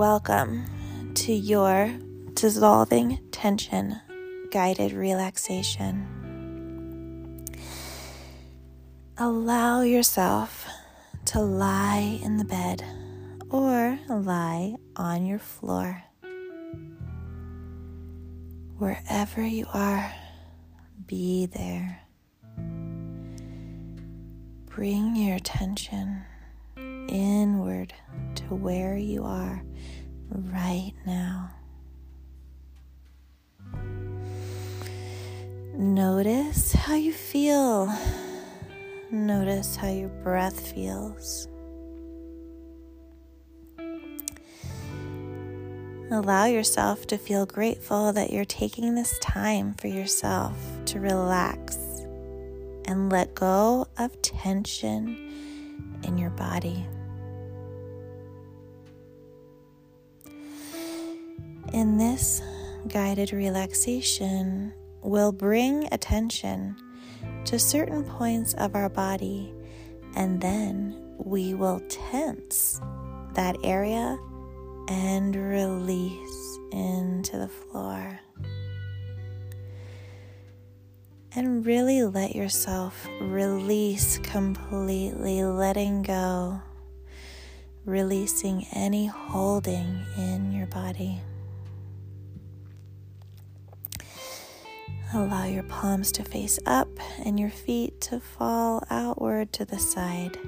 welcome to your dissolving tension guided relaxation. Allow yourself to lie in the bed or lie on your floor. Wherever you are, be there. Bring your attention inward to where you are right now. Notice how you feel. Notice how your breath feels. Allow yourself to feel grateful that you're taking this time for yourself to relax and let go of tension in your body. In this guided relaxation, we'll bring attention to certain points of our body and then we will tense that area and release into the floor. And really let yourself release completely, letting go, releasing any holding in your body. Allow your palms to face up and your feet to fall outward to the side.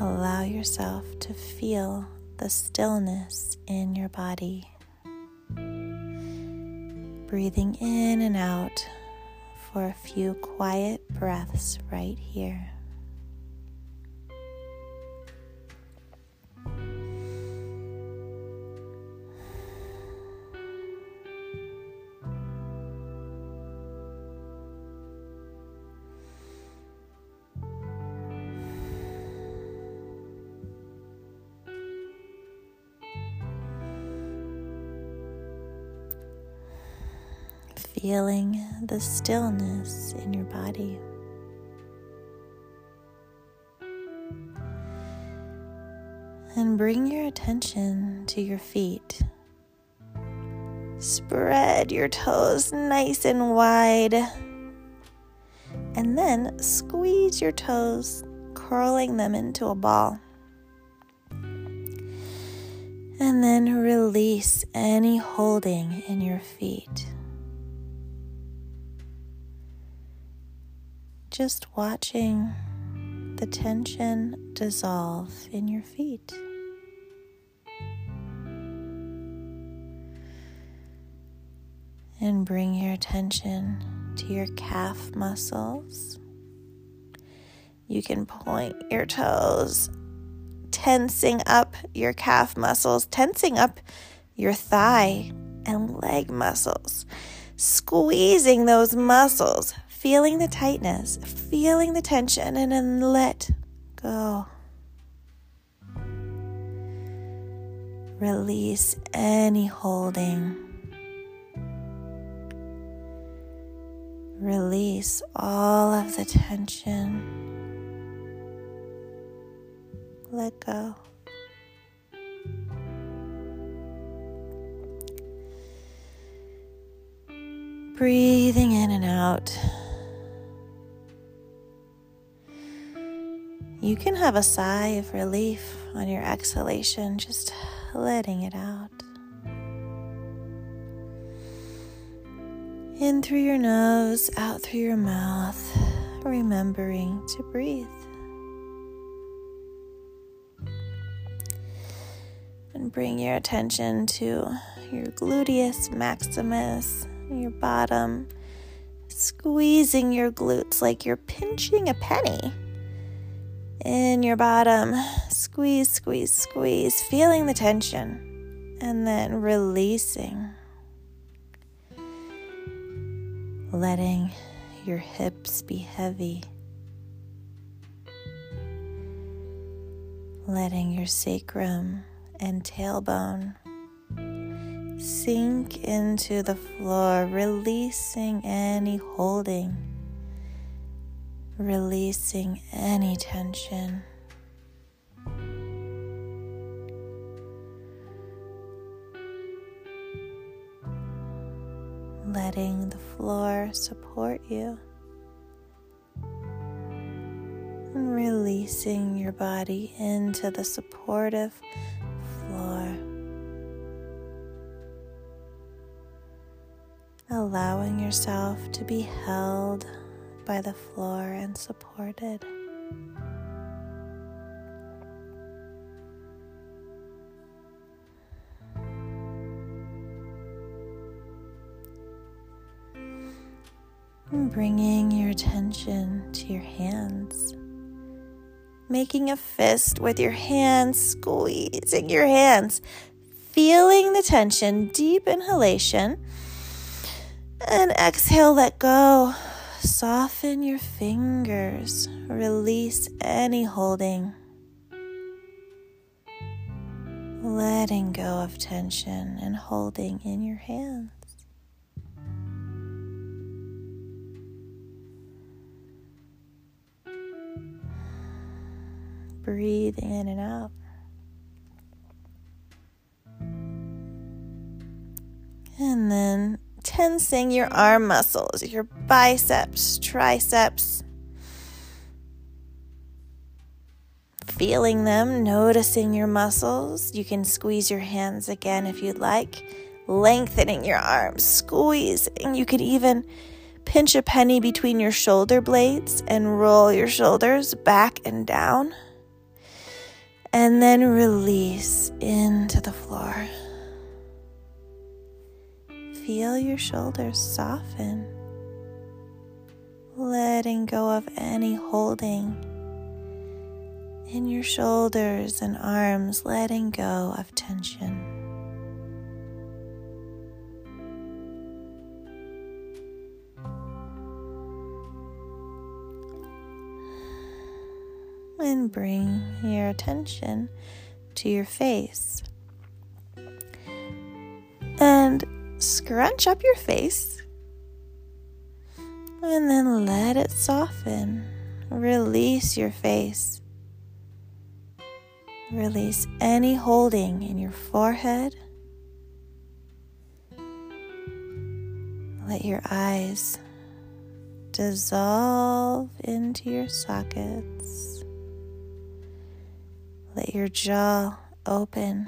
Allow yourself to feel the stillness in your body. Breathing in and out for a few quiet breaths right here. Feeling the stillness in your body. And bring your attention to your feet. Spread your toes nice and wide. And then squeeze your toes, curling them into a ball. And then release any holding in your feet. Just watching the tension dissolve in your feet. And bring your attention to your calf muscles. You can point your toes, tensing up your calf muscles, tensing up your thigh and leg muscles, squeezing those muscles, feeling the tightness, feeling the tension, and then let go. Release any holding. Release all of the tension. Let go. Breathing in and out. You can have a sigh of relief on your exhalation, just letting it out. In through your nose, out through your mouth, remembering to breathe. And bring your attention to your gluteus maximus, your bottom, squeezing your glutes like you're pinching a penny in your bottom. Squeeze, squeeze, squeeze, feeling the tension, and then releasing. Letting your hips be heavy. Letting your sacrum and tailbone sink into the floor, releasing any holding releasing any tension. Letting the floor support you. And releasing your body into the supportive floor. Allowing yourself to be held by the floor and supported. bringing your attention to your hands. Making a fist with your hands, squeezing your hands, feeling the tension, deep inhalation, and exhale, let go. Soften your fingers, release any holding. Letting go of tension and holding in your hands. Breathe in and out. And then tensing your arm muscles, your biceps, triceps. Feeling them, noticing your muscles. You can squeeze your hands again if you'd like, lengthening your arms, squeezing. You could even pinch a penny between your shoulder blades and roll your shoulders back and down. And then release into the floor. Feel your shoulders soften, letting go of any holding in your shoulders and arms, letting go of tension. And bring your attention to your face. And scrunch up your face and then let it soften. Release your face. Release any holding in your forehead. Let your eyes dissolve into your sockets. Let your jaw open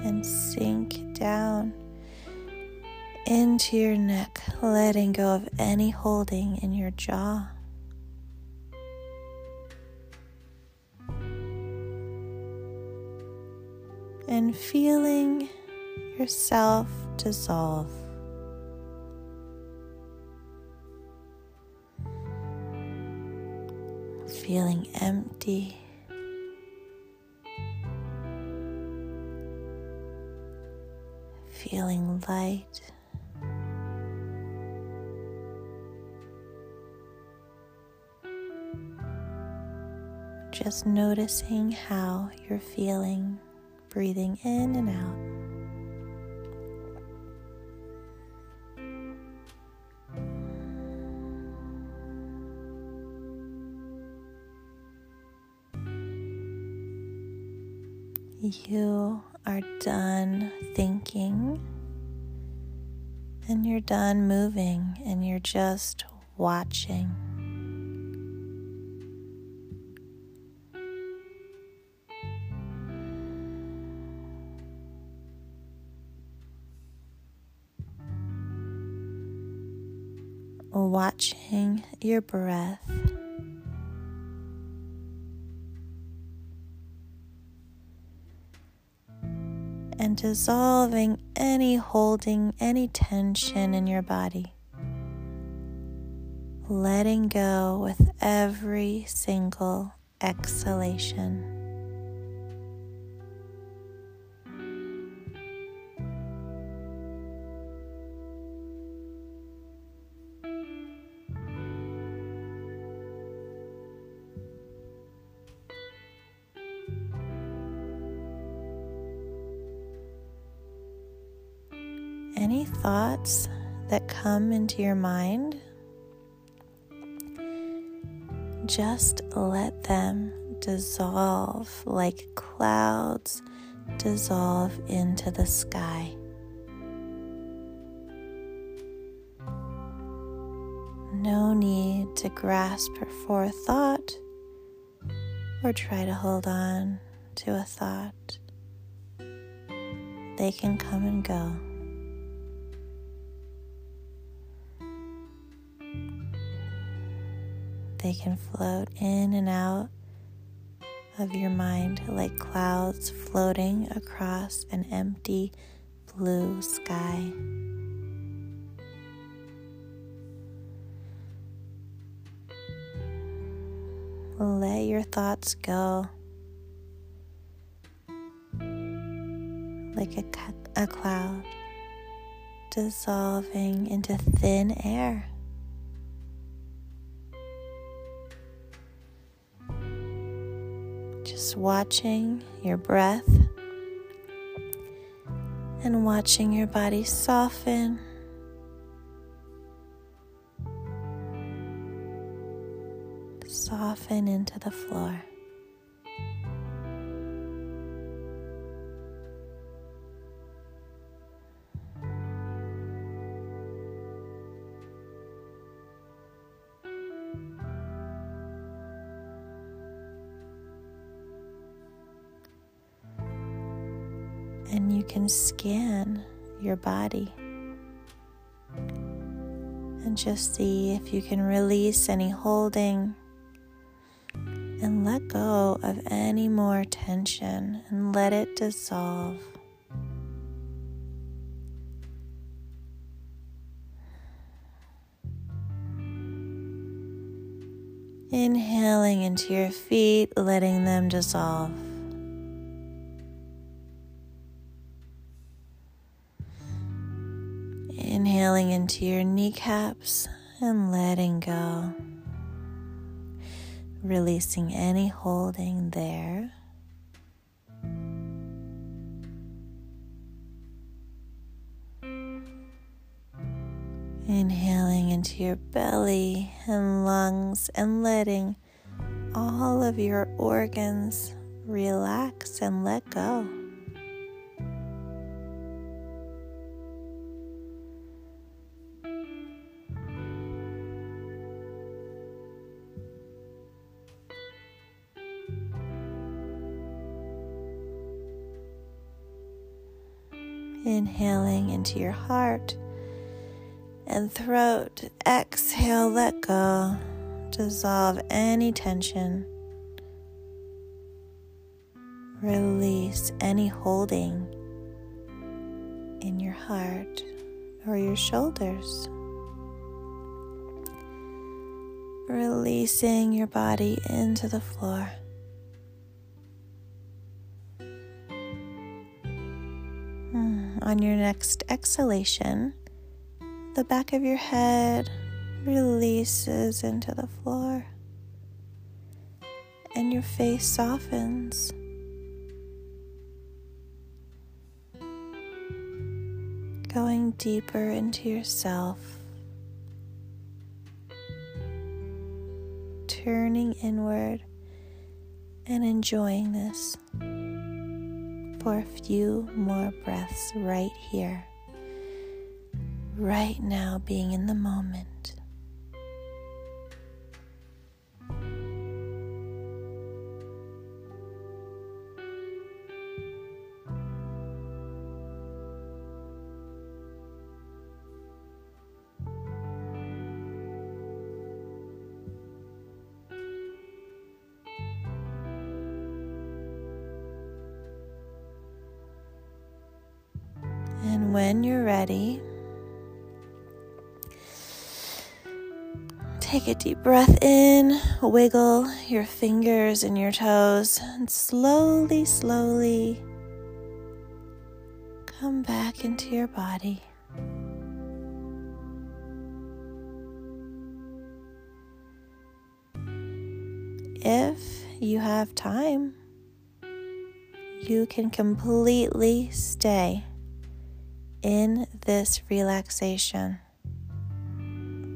and sink down into your neck, letting go of any holding in your jaw. And feeling yourself dissolve. Feeling empty. Feeling light. Just noticing how you're feeling, breathing in and out. You are done thinking and you're done moving and you're just watching. Watching your breath. And dissolving any holding, any tension in your body. Letting go with every single exhalation. Any thoughts that come into your mind, just let them dissolve like clouds dissolve into the sky. No need to grasp for a thought or try to hold on to a thought. They can come and go. They can float in and out of your mind like clouds floating across an empty blue sky. Let your thoughts go like a, a cloud dissolving into thin air. Watching your breath and watching your body soften. Soften into the floor. And you can scan your body and just see if you can release any holding and let go of any more tension and let it dissolve. Inhaling into your feet, letting them dissolve. Inhaling into your kneecaps and letting go. Releasing any holding there. Inhaling into your belly and lungs and letting all of your organs relax and let go. Inhaling into your heart and throat. Exhale, let go. Dissolve any tension. Release any holding in your heart or your shoulders. Releasing your body into the floor. On your next exhalation, the back of your head releases into the floor and your face softens. Going deeper into yourself, turning inward and enjoying this for a few more breaths right here, right now, being in the moment. And when you're ready, take a deep breath in, wiggle your fingers and your toes, and slowly, slowly come back into your body. If you have time, you can completely stay in this relaxation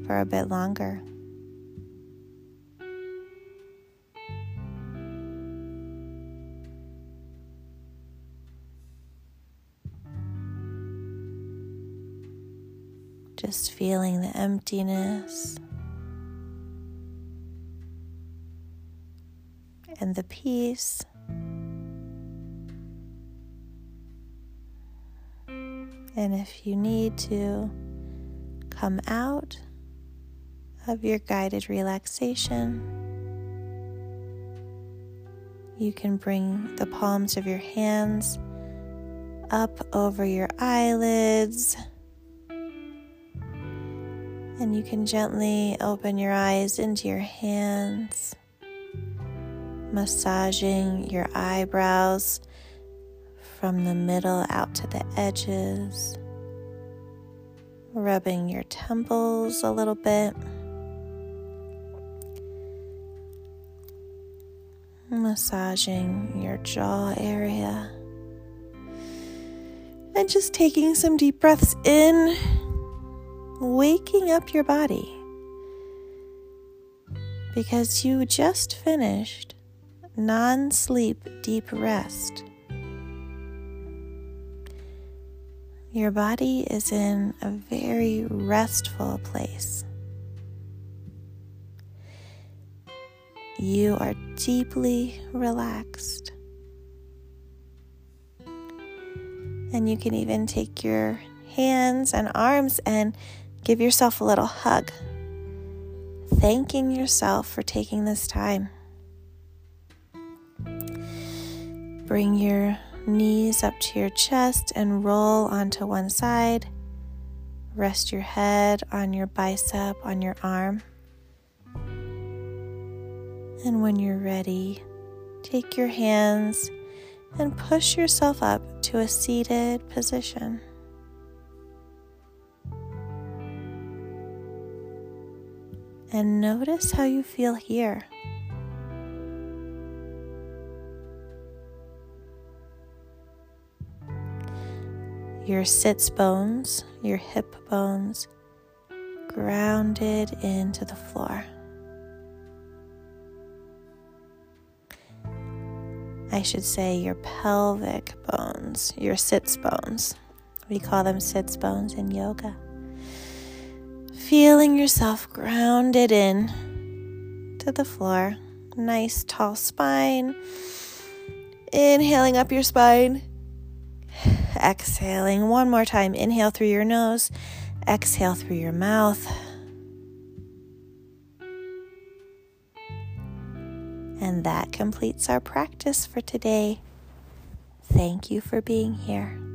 for a bit longer. Just feeling the emptiness and the peace. And if you need to come out of your guided relaxation, you can bring the palms of your hands up over your eyelids. And you can gently open your eyes into your hands, massaging your eyebrows from the middle out to the edges, rubbing your temples a little bit, massaging your jaw area, and just taking some deep breaths in, waking up your body. Because you just finished non sleep deep rest. Your body is in a very restful place. You are deeply relaxed. And you can even take your hands and arms and give yourself a little hug, thanking yourself for taking this time. Bring your knees up to your chest and roll onto one side. Rest your head on your bicep, on your arm. And when you're ready, take your hands and push yourself up to a seated position. And notice how you feel here. Your sits bones, your hip bones grounded into the floor. I should say your pelvic bones, your sits bones. We call them sits bones in yoga. Feeling yourself grounded in to the floor. Nice tall spine. Inhaling up your spine exhaling one more time. Inhale through your nose, exhale through your mouth. And that completes our practice for today. Thank you for being here.